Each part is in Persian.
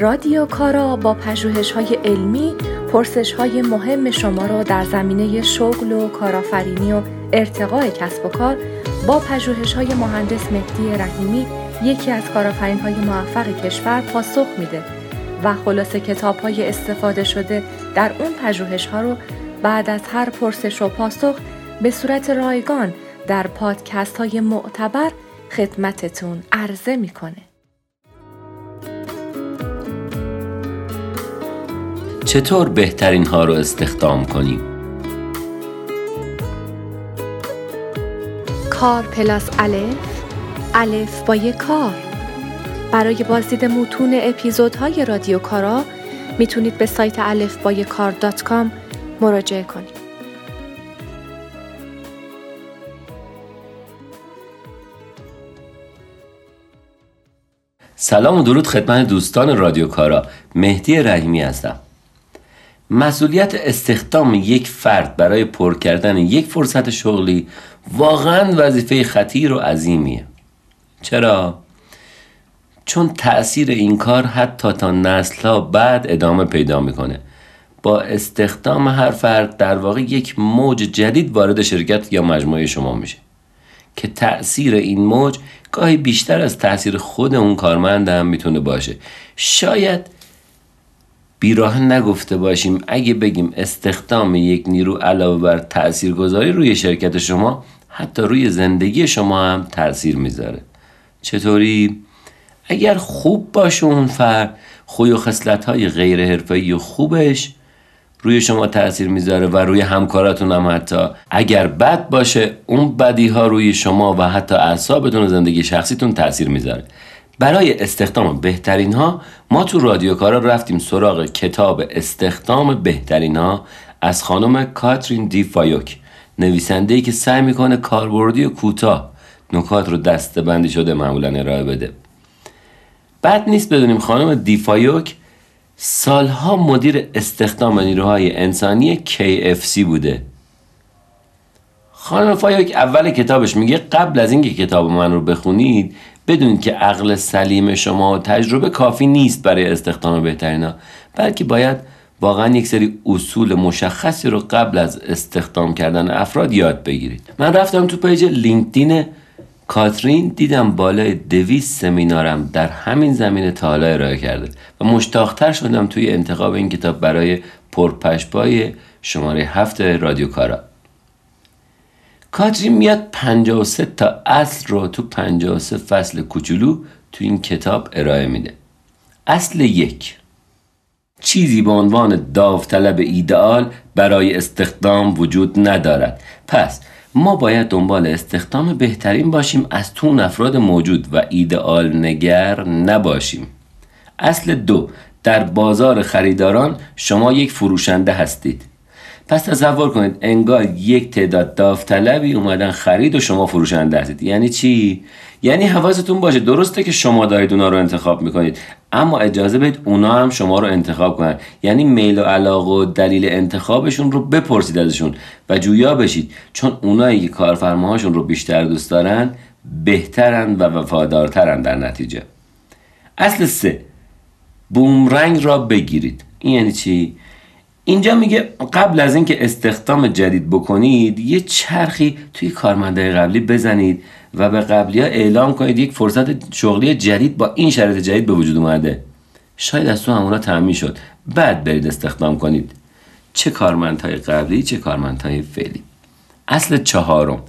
رادیو کارا با پژوهش های علمی پرسش های مهم شما را در زمینه شغل و کارآفرینی و ارتقاء کسب و کار با پژوهش های مهندس مهدی رحیمی یکی از کارآفرین های موفق کشور پاسخ میده و خلاصه کتاب های استفاده شده در اون پژوهش ها رو بعد از هر پرسش و پاسخ به صورت رایگان در پادکست های معتبر خدمتتون عرضه می‌کنه. چطور بهترین ها رو استخدام کنیم؟ کار پلاس الف الف با یک کار برای بازدید متون اپیزودهای رادیو کارا می‌تونید به سایت الف با کار دات کام مراجعه کنید. سلام و درود خدمت دوستان رادیو کارا مهدی رحیمی هستم مسئولیت استخدام یک فرد برای پر کردن یک فرصت شغلی واقعا وظیفه خطیر و عظیمیه. چرا؟ چون تأثیر این کار حتی تا نسلها بعد ادامه پیدا می‌کنه. با استخدام هر فرد در واقع یک موج جدید وارد شرکت یا مجموعه شما میشه. که تأثیر این موج گاهی بیشتر از تاثیر خود اون کارمند هم می‌تونه باشه. شاید بیراه نگفته باشیم. اگه بگیم استخدام یک نیرو علاوه بر تاثیرگذاری روی شرکت شما حتی روی زندگی شما هم تاثیر می‌ذاره. چطوری؟ اگر خوب باشه اون فرد خوی و خصلت های غیر حرفه‌ای خوبش روی شما تاثیر می‌ذاره و روی همکاراتون هم حتی. اگر بد باشه اون بدی ها روی شما و حتی اعصابتون و زندگی شخصیتون تاثیر می‌ذاره. برای استخدام بهترین ها ما تو رادیو کارا رفتیم سراغ کتاب استخدام بهترین ها از خانم کاترین دی فایوک نویسنده ای که سعی می‌کنه کاربردی و کوتاه نکات رو دسته بندی شده معمولا ارائه بده. بد نیست بدونیم خانم دی فایوک سالها مدیر استخدام نیروهای انسانی KFC بوده. خانم فایوک اول کتابش میگه قبل از اینکه کتاب من رو بخونید بدونید که عقل سلیم شما و تجربه کافی نیست برای استخدام بهترینا بلکه باید واقعا یک سری اصول مشخصی رو قبل از استخدام کردن افراد یاد بگیرید. من رفتم تو page لینکدین کاترین دیدم بالای دویست سمینارم در همین زمینه تا حالا ارائه کرده و مشتاقتر شدم توی انتخاب این کتاب برای پرپشپای شماره هفت رادیو کارا. کاترین میاد 53 تا اصل رو تو 53 فصل کوچولو تو این کتاب ارائه میده. اصل یک. چیزی به عنوان داوطلب ایدئال برای استخدام وجود ندارد. پس ما باید دنبال استخدام بهترین باشیم از تو افراد موجود و ایدئال نگر نباشیم. اصل دو. در بازار خریداران شما یک فروشنده هستید. پس تصور کنید انگار یک تعداد داوطلبی اومدن خرید و شما فروشنده هستید. یعنی چی؟ یعنی حواستون باشه درسته که شما دارید اونا رو انتخاب می‌کنید اما اجازه بدید اونا هم شما رو انتخاب کنن. یعنی میل و علاقه و دلیل انتخابشون رو بپرسید ازشون و جویا بشید. چون اونایی که کارفرماهاشون رو بیشتر دوست دارن بهترن و وفادارترن در نتیجه. اصل سه بومرنگ را بگیرید. این یعنی چی؟ اینجا میگه قبل از اینکه استخدام جدید بکنید یه چرخی توی کارمندای قبلی بزنید و به قبلی ها اعلام کنید یک فرصت شغلی جدید با این شرایط جدید به وجود اومده. شاید از تو همونا تعمین شد. بعد برید استخدام کنید. چه کارمندهای قبلی چه کارمندهای فعلی. اصل چهارم.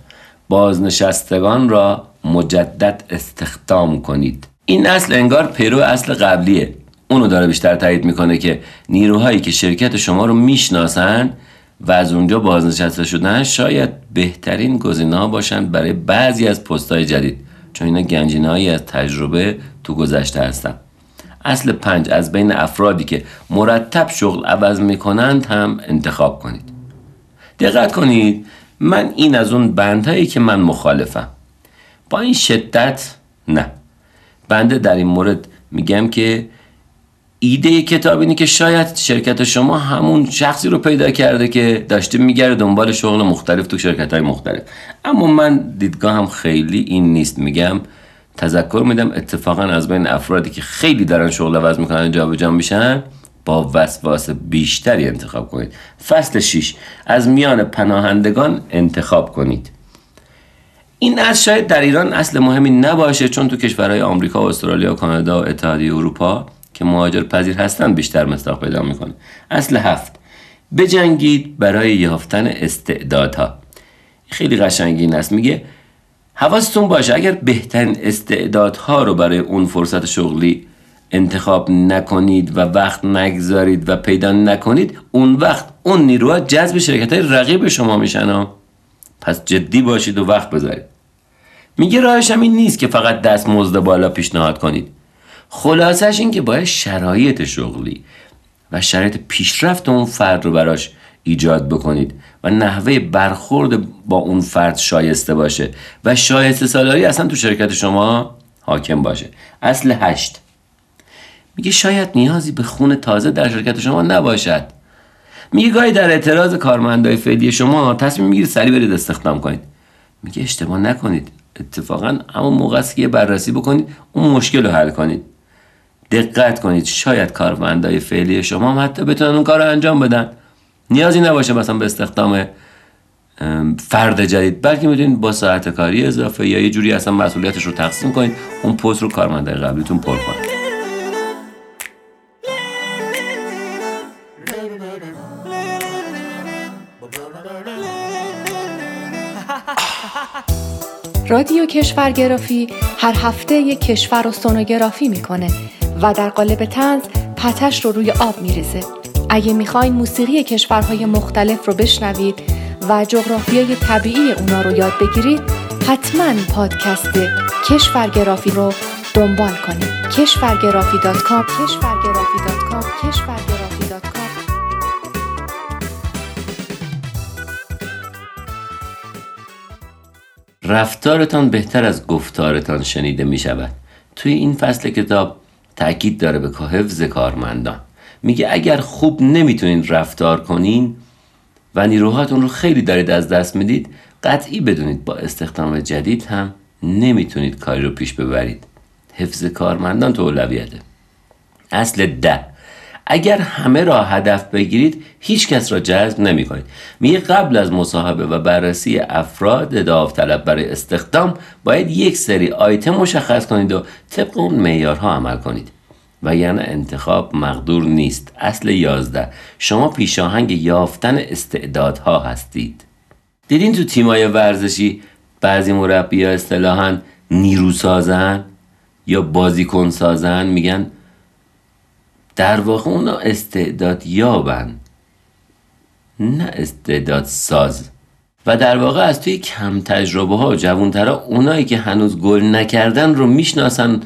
بازنشستگان را مجدد استخدام کنید. این اصل انگار پیرو اصل قبلیه. اونو داره بیشتر تایید می‌کنه که نیروهایی که شرکت شما رو می‌شناسن و از اونجا بازنشسته شدن شاید بهترین گزینه باشند برای بعضی از پستهای جدید. چون اینا گنجینهایی از تجربه تو گذشته هستن. اصل پنج از بین افرادی که مرتب شغل عوض می‌کنند هم انتخاب کنید. دقت کنید من این از اون بندهایی که من مخالفم. با این شدت نه. بنده در این مورد میگم که ایده کتاب اینه که شاید شرکت شما همون شخصی رو پیدا کرده که داشته میگرده دنبال شغل مختلف تو شرکت های مختلف. اما من دیدگاه هم خیلی این نیست. میگم تذکر میدم اتفاقا از بین افرادی که خیلی دارن شغل عوض می‌کنن جابجا میشن با وسواس بیشتری انتخاب کنید. فصل 6 از میان پناهندگان انتخاب کنید. این از شاید در ایران اصل مهمی نباشه چون تو کشورهای آمریکا و استرالیا و کانادا و اتحادیه اروپا که مهاجر پذیر هستن بیشتر مصداق پیدا می‌کنه. اصل هفت. بجنگید برای یافتن استعدادها. خیلی قشنگین است. میگه حواستون باشه اگر بهترین استعدادها رو برای اون فرصت شغلی انتخاب نکنید و وقت نگذارید و پیدا نکنید اون وقت اون نیروها جذب شرکت های رقیب شما میشن پس جدی باشید و وقت بذارید. میگه راهش هم این نیست که فقط دست مزد بالا پیشنهاد کنید. خلاصش این که باید شرایط شغلی و شرایط پیشرفت اون فرد رو براش ایجاد بکنید و نحوه برخورد با اون فرد شایسته باشه و شایسته سالاری اصلا تو شرکت شما حاکم باشه. اصل هشت. میگه شاید نیازی به خون تازه در شرکت شما نباشد. میگه گاهی در اعتراض کارمندای فعلی شما تصمیم می‌گیرید سریع برید استخدام کنید. میگه اشتباه نکنید. اتفاقا همون موقع است که بررسی بکنید اون مشکل رو حل کنید. دقت کنید شاید کارمندای فعلی شما هم حتی بتونن اون کار رو انجام بدن. نیازی نباشه مثلا به استخدام فرد جدید بلکه می‌تونید با ساعت کاری اضافه یا یه جوری اصلا مسئولیتش رو تقسیم کنید اون پست رو کارمندای قبلیتون پر کنید رادیو کشورگرافی هر هفته یک کشور رو سونوگرافی می‌کنه. و در قالب تنز پته‌ش رو روی آب میریزه. اگه می‌خواین موسیقی کشورهای مختلف رو بشنوید و جغرافیای طبیعی اونا رو یاد بگیرید حتما پادکست کشورگرافی رو دنبال کنید. کشورگرافی dot com کشورگرافی dot com کشورگرافی dot com. رفتارتان بهتر از گفتارتان شنیده می شود توی این فصل کتاب تاکید داره به حفظ کارمندان. میگه اگر خوب نمی‌تونین رفتار کنین و نیروهاتون رو خیلی دارید از دست می‌دید قطعی بدونید با استخدام جدید هم نمی‌تونید کاری رو پیش ببرید. حفظ کارمندان تو اولویته. اصل ده. اگر همه را هدف بگیرید هیچ کس را جذب نمی کنید میگه قبل از مصاحبه و بررسی افراد داوطلب برای استخدام باید یک سری آیتم مشخص کنید و طبق اون معیارها عمل کنید. و یعنی انتخاب مقدور نیست. اصل یازده. شما پیشاهنگ یافتن استعدادها هستید. دیدین تو تیمای ورزشی بعضی مربی ها اصطلاحا نیرو سازن یا بازیکن سازن؟ میگن در واقع اونا استعداد یابن نه استعداد ساز. و در واقع از توی کم تجربه ها و جوانترها اونایی که هنوز گل نکردن رو می‌شناسن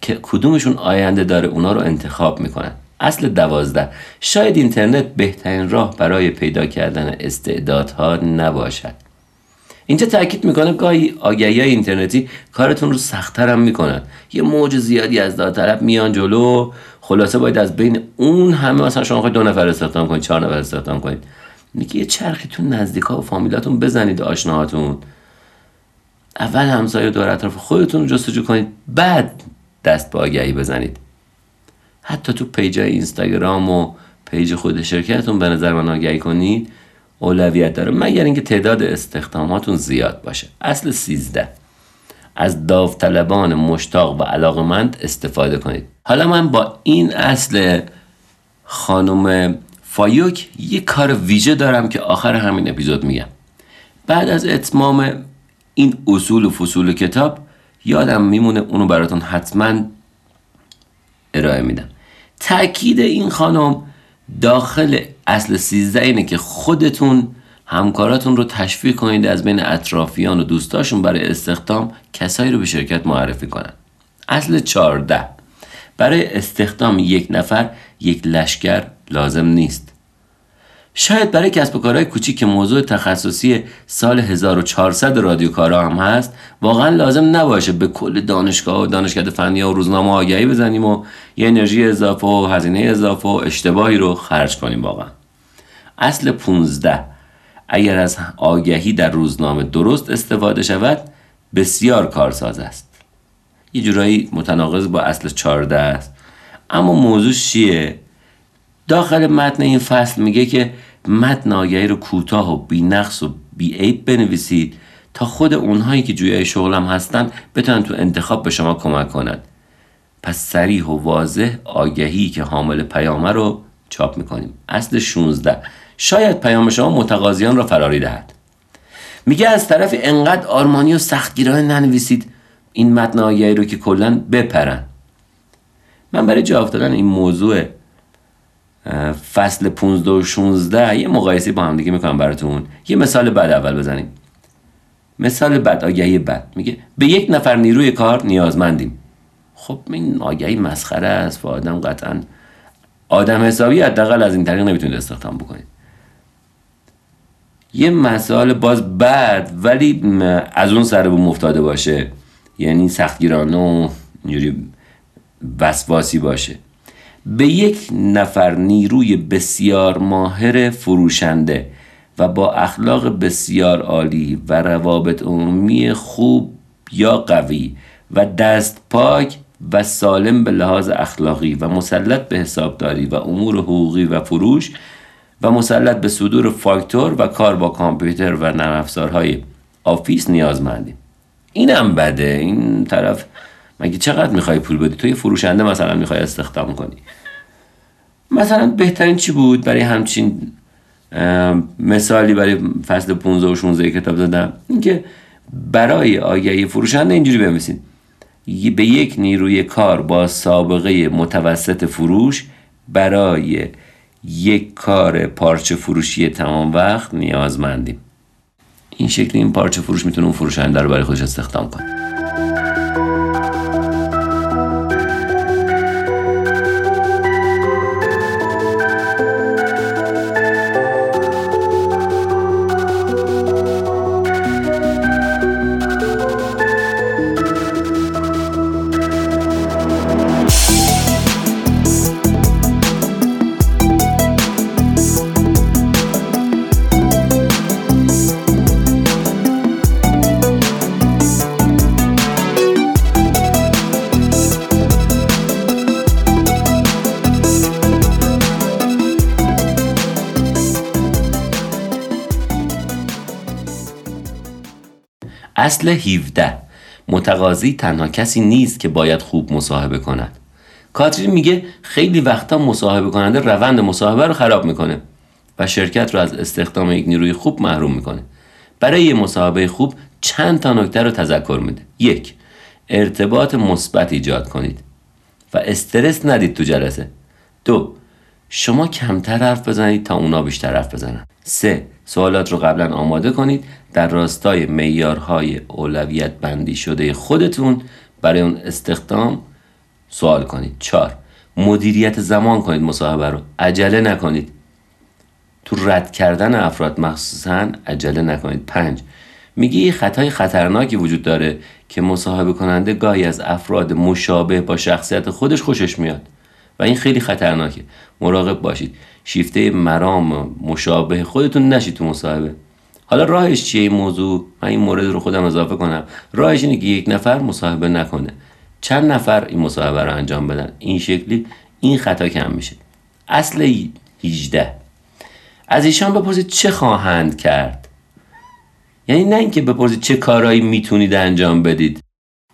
که کدومشون آینده داره اونا رو انتخاب می‌کنن. اصل دوازده. شاید اینترنت بهترین راه برای پیدا کردن استعدادها نباشد. اینجا تاکید می‌کنه گاهی آگهی های اینترنتی کارتون رو سختتر هم می‌کنن. یه موج زیادی از داوطلب میان جلو خلاصه باید از بین اون همه مثلا شما دو نفر استخدام کنید چهار نفر استخدام کنید. میگه یه چرخی تو نزدیکا و فامیلاتون بزنید آشناهاتون. اول همسایه دور اطراف خودتون جستجو کنید بعد دست به آگهی بزنید. حتی تو page اینستاگرام و page خود شرکتتون به نظر من آگهی کنید اولویت داره. مگر اینکه تعداد استخداماتون زیاد باشه. اصل سیزده. از داوطلبان مشتاق و علاقمند استفاده کنید. حالا من با این اصل خانم فایوک یک کار ویژه دارم که آخر همین اپیزود میگم. بعد از اتمام این اصول و فصول کتاب یادم میمونه اونو براتون حتما ارائه میدم. تاکید این خانم داخل اصل سیزده اینه که خودتون همکاراتون رو تشویق کنید از بین اطرافیان و دوستاشون برای استخدام کسایی رو به شرکت معرفی کنن. اصل چارده برای استخدام یک نفر یک لشکر لازم نیست. شاید برای کسب و کارهای کوچیک که موضوع تخصصی سال 1400 رادیو کارا هم هست واقعا لازم نباشه به کل دانشگاه و دانشکده فنی و روزنامه آگهی بزنیم و یه انرژی اضافه و هزینه اضافه و اشتباهی رو خرج کنیم واقعا. اصل 15 اگر از آگهی در روزنامه درست استفاده شود بسیار کارساز است. یه جورایی متناقض با اصل 14 است. اما موضوع چیه؟ داخل متن این فصل میگه که متن آگهی رو کوتاه و بی نقص و بی عیب بنویسید تا خود اونهایی که جویای شغلم هستن بتونن تو انتخاب به شما کمک کنند پس سریح و واضح آگهی که حامل پیامه رو چاپ می‌کنیم. اصل 16 شاید پیام شما متقاضیان را فراری دهد. میگه از طرف انقدر آرمانی و سختگیرانه ننویسید این متن آگهی رو که کلا بپرن. من برای جواب دادن این موضوع فصل 15 و 16 یه مقایسه با هم دیگه می‌کنم براتون. یه مثال بعد اول بزنیم. مثال بد آگهی بد. میگه به یک نفر نیروی کار نیازمندیم. خب این آگهی مسخره است. و آدم قطعا آدم حسابی حداقل از این طریق نمی‌تونید استخدام بکنید. یه مسئله باز بد ولی از اون سر بوم افتاده باشه. یعنی سختگیرانه و اینجوری وسواسی باشه. به یک نفر نیروی بسیار ماهر فروشنده و با اخلاق بسیار عالی و روابط عمومی خوب یا قوی و دست پاک و سالم به لحاظ اخلاقی و مسلط به حسابداری و امور حقوقی و فروش و مسلط به صدور فاکتور و کار با کامپیوتر و نرم افزارهای آفیس نیازمندیم. اینم بده. این طرف مگه چقدر می‌خوای پول بدی؟ تو یه فروشنده مثلا می‌خوای استخدام کنی. مثلا بهترین چی بود برای همچین مثالی برای فصل 15 و 16 کتاب دادم اینکه برای آگهی فروشنده اینجوری بنویسید به یک نیروی کار با سابقه متوسط فروش برای یک کار پارچه فروشی تمام وقت نیازمندیم. این شکلی این پارچه فروش می‌تونه اون فروشنده رو برای خودش استخدام کنه. اصل 17 متقاضی تنها کسی نیست که باید خوب مصاحبه کند. کاترین میگه خیلی وقتا مصاحبه کننده روند مصاحبه رو خراب می‌کنه و شرکت رو از استخدام یک نیروی خوب محروم می‌کنه. برای یه مصاحبه خوب چند تا نکته رو تذکر میده. یک ارتباط مثبت ایجاد کنید و استرس ندید تو جلسه. دو شما کمتر حرف بزنید تا اونا بیشتر حرف بزنن. سه سوالات رو قبلا آماده کنید. در راستای میارهای اولویت بندی شده خودتون برای اون استخدام سوال کنید. چهار مدیریت زمان کنید مصاحبه رو. عجله نکنید. تو رد کردن افراد مخصوصا عجله نکنید. پنج میگه یه خطای خطرناکی وجود داره که مصاحبه کننده گاهی از افراد مشابه با شخصیت خودش خوشش میاد و این خیلی خطرناکه. مراقب باشید. شیفته مرام مشابه خودتون نشید تو مصاحبه. حالا راهش چیه این موضوع؟ من این مورد رو خودم اضافه کنم. راهش اینه که یک نفر مصاحبه نکنه. چند نفر این مصاحبه رو انجام بدن؟ این شکلی این خطا کم میشه. اصل 18 از ایشان بپرسید چه خواهند کرد؟ یعنی نه اینکه بپرسید چه کارهایی می‌تونید انجام بدید.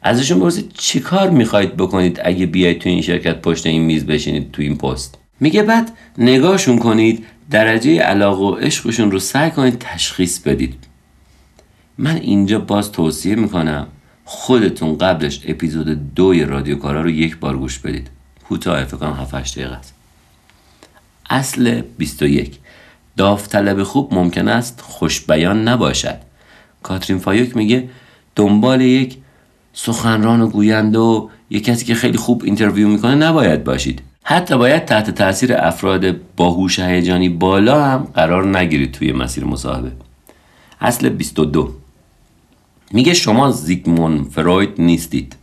ازشون بپرسید چه کار می‌خواید بکنید اگه بیاید تو این شرکت پشت این میز بشینید تو این پست. میگه بعد نگاهشون کنید درجه علاقه و عشقشون رو سعی کنید تشخیص بدید. من اینجا باز توصیه می‌کنم خودتون قبلش اپیزود دوی رادیو کارا رو یک بار گوش بدید. کوتاه فکر کنم 7 دقیقه است. اصل 21 داوطلب خوب ممکن است خوش بیان نباشد. کاترین فایوک میگه دنبال یک سخنران و گوینده و یک کسی که خیلی خوب interview می‌کنه نباید باشید. حتی باید تحت تاثیر افراد باهوش هیجانی بالا هم قرار نگیرید توی مسیر مصاحبه. اصل 22 میگه شما زیگمون فروید نیستید.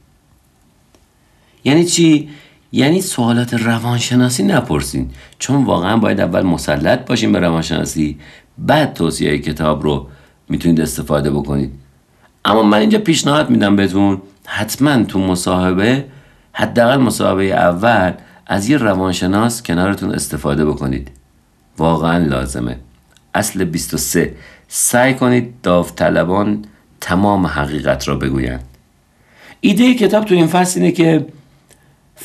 یعنی چی؟ یعنی سوالات روانشناسی نپرسین. چون واقعا باید اول مسلط باشین به روانشناسی بعد توصیه کتاب رو می‌تونید استفاده بکنید. اما من اینجا پیشنهاد میدم بهتون حتما تو مصاحبه حداقل مصاحبه اول از یه روانشناس کنارتون استفاده بکنید. واقعا لازمه. اصل 23 سعی کنید داوطلبان تمام حقیقت را بگویند. ایده کتاب تو این فصل اینه که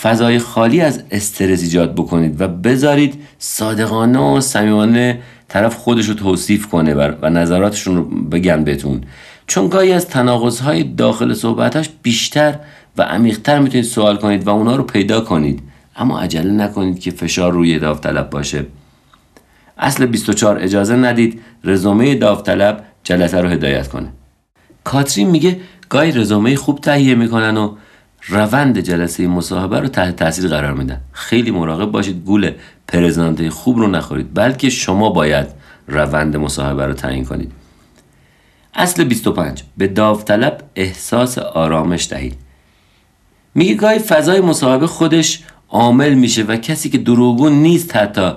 فضای خالی از استرس ایجاد بکنید و بذارید صادقانه و صمیمانه طرف خودش رو توصیف کنه و نظراتشون رو بگن بهتون. چون گاهی از تناقضهای داخل صحبتاش بیشتر و عمیقتر می‌تونید سوال کنید و اونا رو پیدا کنید. اما عجله نکنید که فشار روی داوطلب باشه. اصل 24 اجازه ندید رزومه داوطلب جلسه رو هدایت کنه. کاترین میگه گاهی رزومه خوب تهیه می‌کنن و روند جلسه مصاحبه رو تحت تاثیر قرار میدن. خیلی مراقب باشید گول پرزنانته خوب رو نخورید بلکه شما باید روند مصاحبه رو تعیین کنید. اصل 25 به داوطلب احساس آرامش دهید. میگه گاهی فضای مصاحبه خودش عامل میشه و کسی که دروغگو نیست حتی.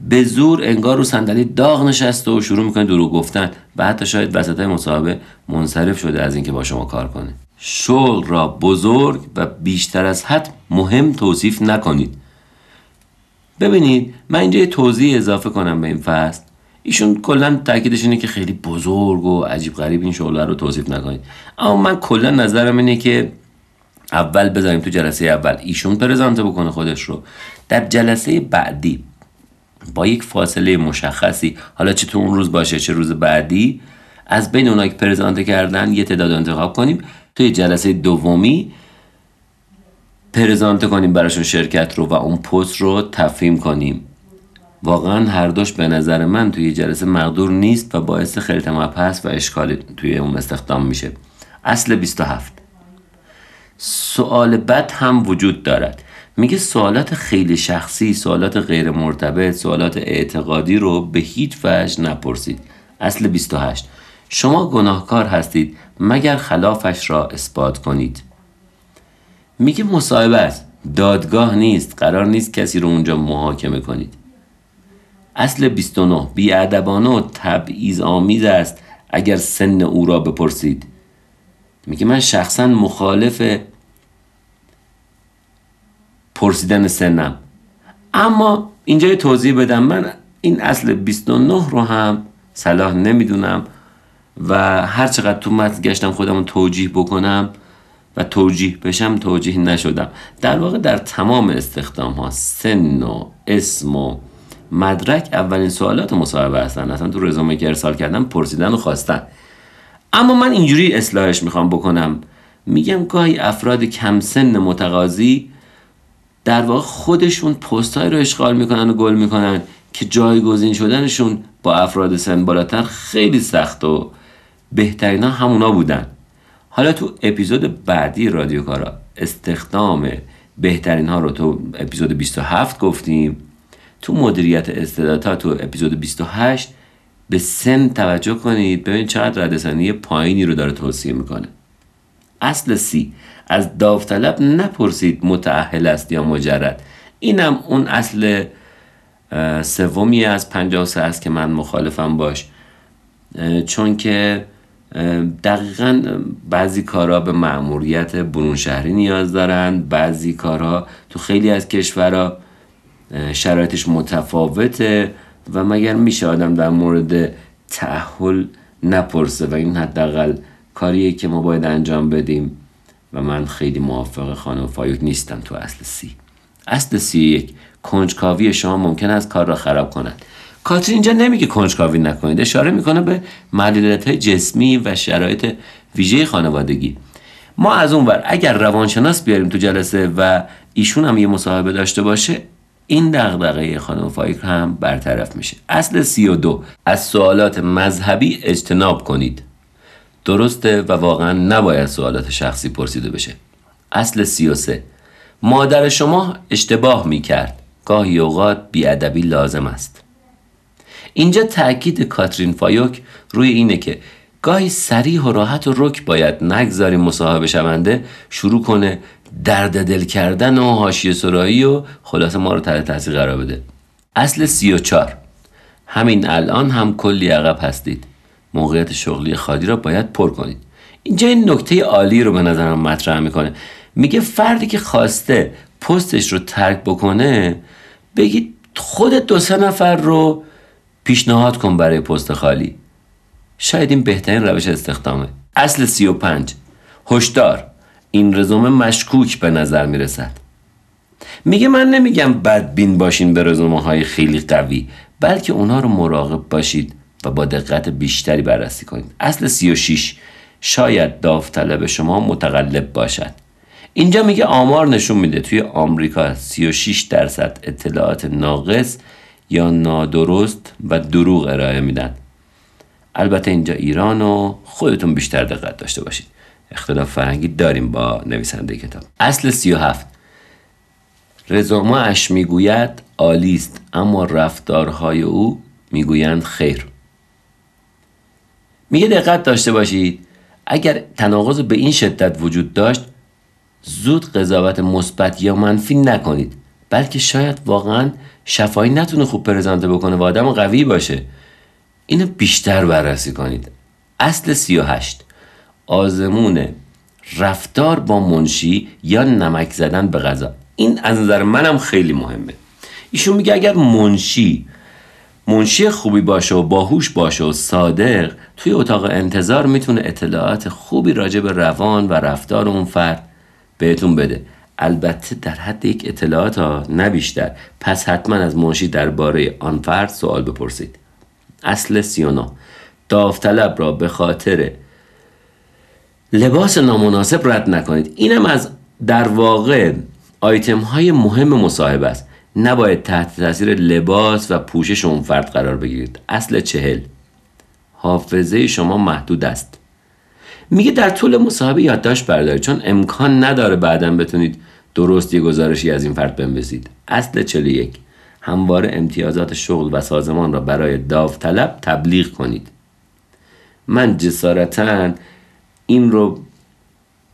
به زور انگار رو صندلی داغ نشسته و شروع می‌کنه دروغ گفتن و حتی شاید وسط مصاحبه منصرف شده از اینکه با شما کار کنه. شغل را بزرگ و بیشتر از حد مهم توصیف نکنید. ببینید من اینجا یه توضیح اضافه کنم به این فصل. ایشون کلا تاکیدش اینه که خیلی بزرگ و عجیب غریب این شغل رو توصیف نکنید. اما من کلا نظرم اینه که اول بذاریم تو جلسه اول. ایشون پرزنت بکنه خودش رو. در جلسه بعدی با یک فاصله مشخصی حالا چه تو اون روز باشه چه روز بعدی از بین اونایی که پرزنت کردن یه تعداد انتخاب کنیم. توی جلسه دومی پرزنت کنیم براشون شرکت رو و اون پست رو تفهیم کنیم. واقعا هر دوش به نظر من توی جلسه مقدور نیست و باعث خیلی هست و اشکال توی اون استخدام میشه. اصل 27 سوال بد هم وجود دارد. میگه سوالات خیلی شخصی سوالات غیر مرتبط سوالات اعتقادی رو به هیچ وجه نپرسید. اصل 28 شما گناهکار هستید مگر خلافش را اثبات کنید؟ میگه مصاحبه است. دادگاه نیست. قرار نیست کسی رو اونجا محاکمه کنید. اصل 29 بیادبانه و تبعیض آمیز است اگر سن او را بپرسید. میگه من شخصا مخالف پرسیدن سنم. اما اینجا یه توضیح بدم. من این اصل 29 رو هم صلاح نمی‌دونم و هر چقدر تو متن گشتم خودم توجیه بکنم و توجیه بشم توجیه نشدم. در واقع در تمام استخدام ها سن و اسم و مدرک اولین سوالات مصاحبه هستن. اصلا تو رزومه که ارسال کردم پرسیدن و خواستن. اما من اینجوری اصلاحش می‌خوام بکنم. میگم گاهی افراد کم سن متقاضی در واقع خودشون پستهایی رو اشغال می‌کنن و گل می‌کنن که جایگزین شدنشون با افراد سن بالاتر خیلی سخت و بهترین ها همونا بودن. حالا تو اپیزود بعدی رادیو کارا استخدام بهترین ها رو تو اپیزود 27 گفتیم. تو مدیریت استعدادها تو اپیزود 28 به سن توجه کنید. ببینید چقدر ردسانی پایینی رو داره توصیه می‌کنه. اصل سی از داوطلب نپرسید متعهل است یا مجرد. اینم اون اصل سومی از 53 است که من مخالفم باش. چون که دقیقا بعضی کارها به معموریت برون شهری نیاز دارن بعضی کارها تو خیلی از کشورها شرایطش متفاوته. و مگر میشه آدم در مورد تعهل نپرسه و این حداقل کاریه که ما باید انجام بدیم و من خیلی موافق خانم فایوک نیستم تو اصل سی. اصل سی یک کنجکاوی شما ممکن است کار را خراب کند. کاترین اینجا نمیگه کنجکاوی نکنید. اشاره می‌کنه به معلولیت های جسمی و شرایط ویژه خانوادگی. ما از اون ور اگر روانشناس بیاریم تو جلسه و ایشون هم یه مصاحبه داشته باشه این دغدغه خانم فایک هم برطرف میشه. اصل سی و دو. از سوالات مذهبی اجتناب کنید. درسته و واقعا نباید سوالات شخصی پرسیده بشه. اصل سی و سه. مادر شما اشتباه می‌کرد. گاهی اوقات بیادبی لازم است. اینجا تاکید کاترین فایوک روی اینه که گاهی سریح و راحت و رک باید نگذاریم مصاحبه شونده شروع کنه درد دل کردن و حاشیه سرایی و خلاصه ما رو تحت تاثیر قرار بده. اصل سی و چار همین الان هم کلی عقب هستید. موقعیت شغلی خالی را باید پر کنید. اینجا این نکته عالی رو به نظرم مطرح می‌کنه. میگه فردی که خواسته پستش رو ترک بکنه بگید خودت دو سه نفر رو پیشنهاد کن برای پست خالی. شاید این بهترین روش استخدامه. اصل سی و پنج. هشدار. این رزومه مشکوک به نظر می‌رسد. میگه من نمیگم بدبین باشین به رزومه های خیلی قوی بلکه اونا رو مراقب باشید و با دقت بیشتری بررسی کنید. اصل 36 شاید داوطلب شما متقلب باشد. اینجا میگه آمار نشون میده توی آمریکا 36 درصد اطلاعات ناقص یا نادرست و دروغ ارائه میدن البته اینجا ایران و خودتون بیشتر دقت داشته باشید. اختلاف فرهنگی داریم با نویسنده کتاب. اصل 37 رزومه اش می‌گوید عالی است اما رفتارهای او می‌گویند خیر. میگه دقت داشته باشید اگر تناقض به این شدت وجود داشت زود قضاوت مثبت یا منفی نکنید بلکه شاید واقعا شفایی نتونه خوب پرزنته بکنه و آدم قوی باشه. اینو بیشتر بررسی کنید. اصل 38 آزمون رفتار با منشی یا نمک زدن به غذا. این از نظر منم خیلی مهمه. ایشون میگه اگر منشی منشی خوبی باشه و باهوش باشه و صادق توی اتاق انتظار می‌تونه اطلاعات خوبی راجع به روان و رفتار اون فرد بهتون بده. البته در حد یک اطلاعات ها نه پس حتما از منشی درباره آن فرد سوال بپرسید. اصل سیونا داوطلب را به خاطر لباس نامناسب رد نکنید. اینم از در واقع آیتم های مهم مصاحبه است. نباید تحت تاثیر لباس و پوشش اون فرد قرار بگیرید. اصل چهل. حافظه شما محدود است. میگه در طول مصاحبه یادداشت بردارید. چون امکان نداره بعدا بتونید درست یه گزارشی از این فرد بنویسید. اصل 41 همواره امتیازات شغل و سازمان را برای داوطلب تبلیغ کنید. من جسارتا این رو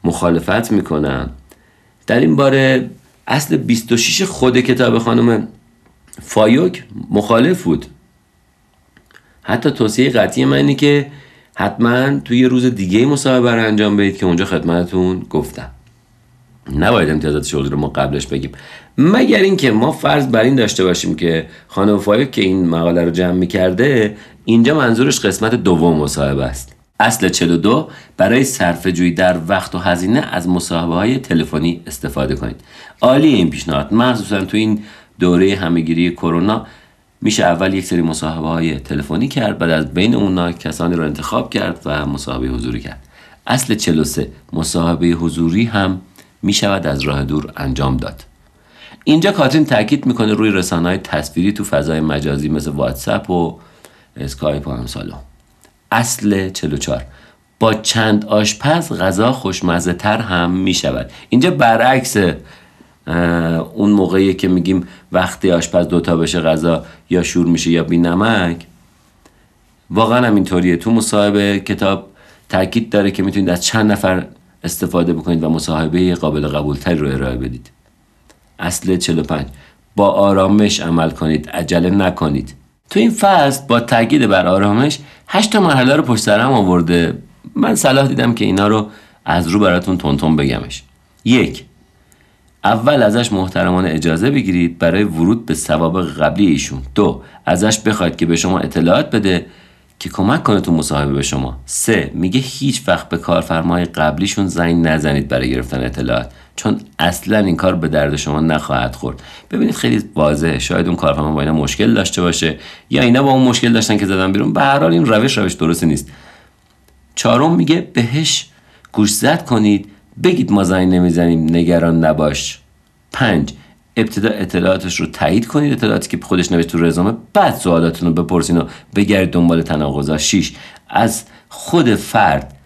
مخالفت می‌کنم. در این باره اصل 26 خود کتاب خانم فایوک مخالف بود. حتی توصیه قطعی من اینه که حتما توی یه روز دیگه مصاحبه رو انجام بدید که اونجا خدمتتون گفتم. نباید امتیازات شغلی رو ما قبلش بگیم. مگر اینکه ما فرض بر این داشته باشیم که خانم فایوک که این مقاله رو جمع می‌کرده اینجا منظورش قسمت دوم مصاحبه است. اصل 42 برای صرف جویی در وقت و هزینه از مصاحبه های تلفنی استفاده کنید. عالی این پیشنهاد. مخصوصا تو این دوره همهگیری کرونا میشه اول یک سری مصاحبه های تلفنی کرد بعد از بین اونا کسانی رو انتخاب کرد و مصاحبه حضوری کرد. اصل 43 مصاحبه حضوری هم می‌شود از راه دور انجام داد. اینجا کاترین تاکید می‌کنه روی رسانه های تصویری تو فضای مجازی مثل واتساپ و اسکایپ و همسالو اصل 44 با چند آشپز غذا خوشمزه تر هم می شود اینجا برعکس اون موقعی که میگیم وقتی آشپز دوتا بشه غذا یا شور میشه یا بی نمک واقعا هم اینطوریه. تو مصاحبه کتاب تاکید داره که می‌تونید از چند نفر استفاده بکنید و مصاحبه قابل قبولتری رو ارائه بدید. اصل 45 با آرامش عمل کنید عجله نکنید. تو این فصل با تاکید بر آرامش هشت مرحله رو پشت سر هم آورده. من صلاح دیدم که اینا رو از رو براتون تونتون بگمش. یک اول ازش محترمانه اجازه بگیرید برای ورود به سوابق قبلی ایشون. دو ازش بخواید که به شما اطلاعات بده که کمک کنه تو مصاحبه به شما. سه میگه هیچ وقت به کارفرمای قبلیشون زنگ نزنید برای گرفتن اطلاعات. چون اصلا این کار به درد شما نخواهد خورد. ببینید خیلی واضحه. شاید اون کارفرما با اینا مشکل داشته باشه یا اینا با اون مشکل داشتن که زدن بیرون. به هر حال این روش روش درست نیست. چهارم میگه بهش گوش زد کنید. بگید ما زنگ نمی‌زنیم نگران نباش. پنج ابتدا اطلاعاتش رو تایید کنید. اطلاعاتی که خودش نوشت تو رزومه. بعد سوالاتون رو بپرسین و بگردید دنبال تناقضا 6 از خود فرد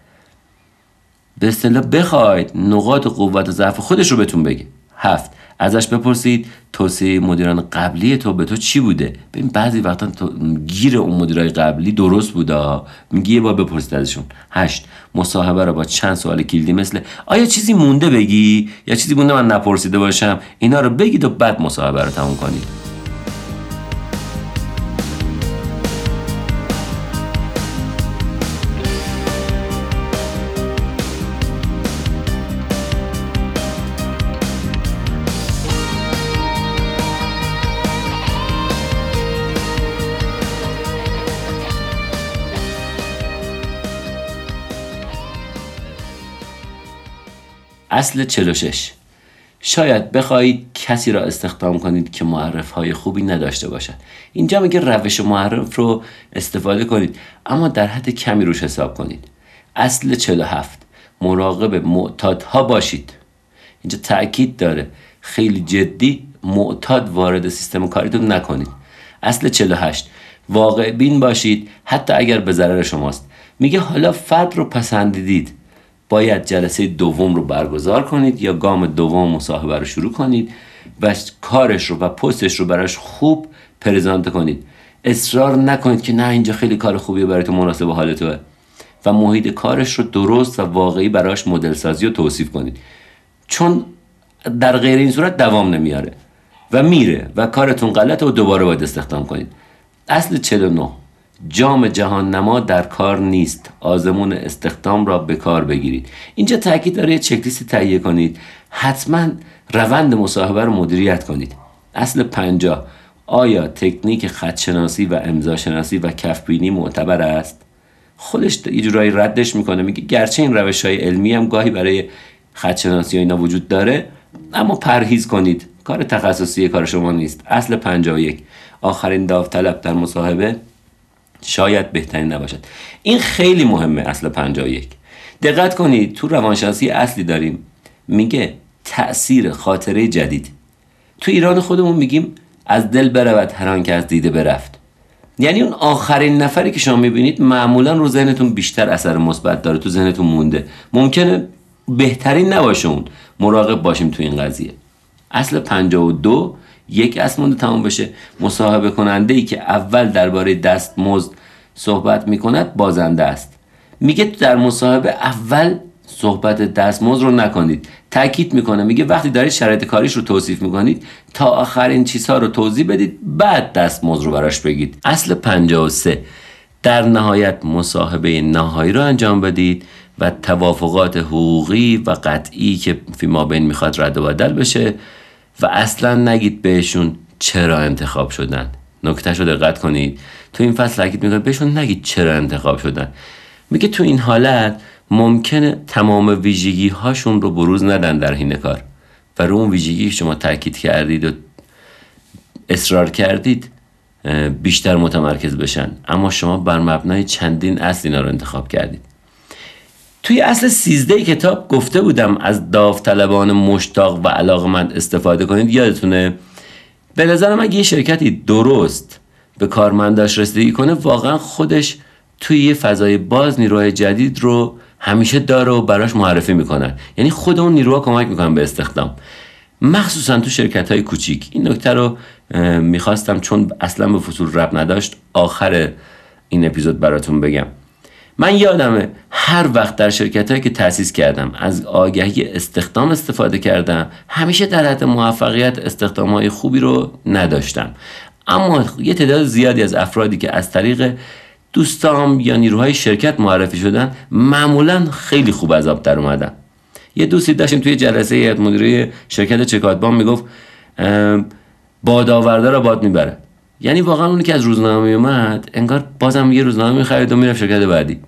به اصطلاح بخواید نقاط قوت و ضعف خودش رو بهتون بگه. هفت ازش بپرسید توصیه مدیران قبلی تو به تو چی بوده؟ ببین بعضی وقتا تو گیر اون مدیرای قبلی درست بوده میگی یه بار بپرسید ازشون. هشت مصاحبه رو با چند سوال کلیدی مثل آیا چیزی مونده بگی؟ یا چیزی مونده من نپرسیده باشم؟ اینا رو بگید و بعد مصاحبه رو تموم کنید. اصل 46 شاید بخواهید کسی را استخدام کنید که معرف های خوبی نداشته باشد. اینجا میگه روش معرف رو استفاده کنید اما در حد کمی روش حساب کنید. اصل 47 مراقب معتادها باشید. اینجا تاکید داره. خیلی جدی معتاد وارد سیستم کاریتون نکنید. اصل 48 واقع بین باشید حتی اگر به ضرر شماست. میگه حالا فرد رو پسندیدید. باید جلسه دوم رو برگزار کنید یا گام دوم مصاحبه رو شروع کنید و کارش رو و پستش رو براش خوب پرزنت کنید. اصرار نکنید که نه اینجا خیلی کار خوبی برای تو مناسب حال توه. و محیط کارش رو درست و واقعی براش مدل سازی و توصیف کنید. چون در غیر این صورت دوام نمیاره و میره و کارتون غلطه و دوباره باید استخدام کنید. اصل 49 جام جهان نما در کار نیست. آزمون استخدام را به کار بگیرید. اینجا تاکید داره چکلیست تهیه کنید. حتما روند مصاحبه رو مدیریت کنید. اصل پنجاه آیا تکنیک خدشناسی و امضاشناسی و کفبینی معتبر است؟ خودش یه جورایی ردش می‌کنه. میگه گرچه این روش های علمی هم گاهی برای خدشناسی اینا وجود داره اما پرهیز کنید. کار تخصصی کار شما نیست. اصل 51 آخرین داوطلب در مصاحبه. شاید بهترین نباشد. این خیلی مهمه اصل 51 دقت کنید تو روانشناسی اصلی داریم. میگه تأثیر خاطره جدید. تو ایران خودمون میگیم از دل برود هر که از دیده برفت. یعنی اون آخرین نفری که شما می‌بینید معمولا رو ذهنتون بیشتر اثر مثبت داره تو ذهنتون مونده. ممکنه بهترین نباشه اون. مراقب باشیم تو این قضیه. اصل 52 یک اصل مونده تمام بشه. مصاحبه کننده ای که اول درباره دستمزد صحبت می‌کند بازنده است. میگه در مصاحبه اول صحبت دستمزد رو نکنید. تاکید می‌کنه. میگه وقتی دارید شرایط کاریش رو توصیف می‌کنید تا آخرین چیزها رو توضیح بدید بعد دستمزد رو براش بگید. اصل 53 در نهایت مصاحبه نهایی رو انجام بدید و توافقات حقوقی و قطعی که فیما بین می‌خواد رد و بدل بشه و اصلا نگید بهشون چرا انتخاب شدن. نکتهش رو دقت کنید. تو این فصل تاکید می‌کنه بهشون نگید چرا انتخاب شدن. میگه تو این حالت ممکنه تمام ویژگی هاشون رو بروز ندن در حین کار. و رو اون ویژگی شما تاکید کردید و اصرار کردید بیشتر متمرکز بشن. اما شما بر مبنای چندین اصل اینا رو انتخاب کردید. توی اصل سیزده کتاب گفته بودم از داوطلبان مشتاق و علاقمند استفاده کنید یادتونه؟ به نظرم اگه یه شرکتی درست به کارمنداش رسیدگی کنه واقعا خودش توی یه فضای باز نیروهای جدید رو همیشه داره و براش معرفی می‌کنن یعنی خود اون نیروها کمک می‌کنن به استخدام. مخصوصا تو شرکت های کوچیک. این نکته رو می‌خواستم چون اصلا به فصول رب نداشت آخر این اپیزود براتون بگم. من یادمه هر وقت در شرکت هایی که تأسیس کردم از آگهی استخدام استفاده کردم همیشه در حد موفقیت استخدام های خوبی رو نداشتم. اما یه تعداد زیادی از افرادی که از طریق دوستام یا نیروهای شرکت معرفی شدن معمولا خیلی خوب از آب در اومدن. یه دوستی داشتیم توی جلسه هیئت مدیره شرکت چکاتبان می‌گفت باد آورده را باد می‌بره. یعنی واقعا اونی که از روزنامه اومد انگار بازم یه روزنامه می‌خرید و می‌رفت شرکت بعدی.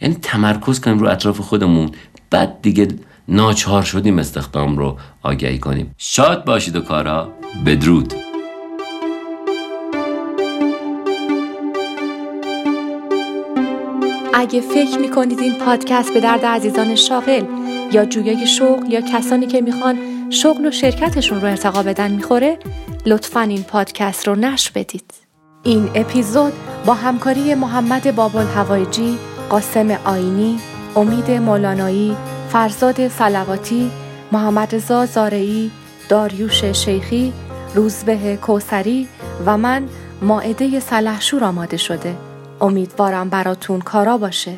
یعنی تمرکز کنیم رو اطراف خودمون. بعد دیگه ناچار شدیم استخدام رو آگهی کنیم. شاد باشید و کارا بدرود. اگه فکر می‌کنید این پادکست به درد عزیزان شاغل یا جویای شغل یا کسانی که می‌خوان شغل و شرکتشون رو ارتقا بدن می‌خوره لطفا این پادکست رو نشر بدید این اپیزود با همکاری محمد بابل هوایجی، قاسم آینی، امید مولانایی، فرزاد سلواتی، محمد رضا زارعی، داریوش شیخی، روزبه کوسری و من ماعده سلحشور آماده شده. امیدوارم براتون کارا باشه.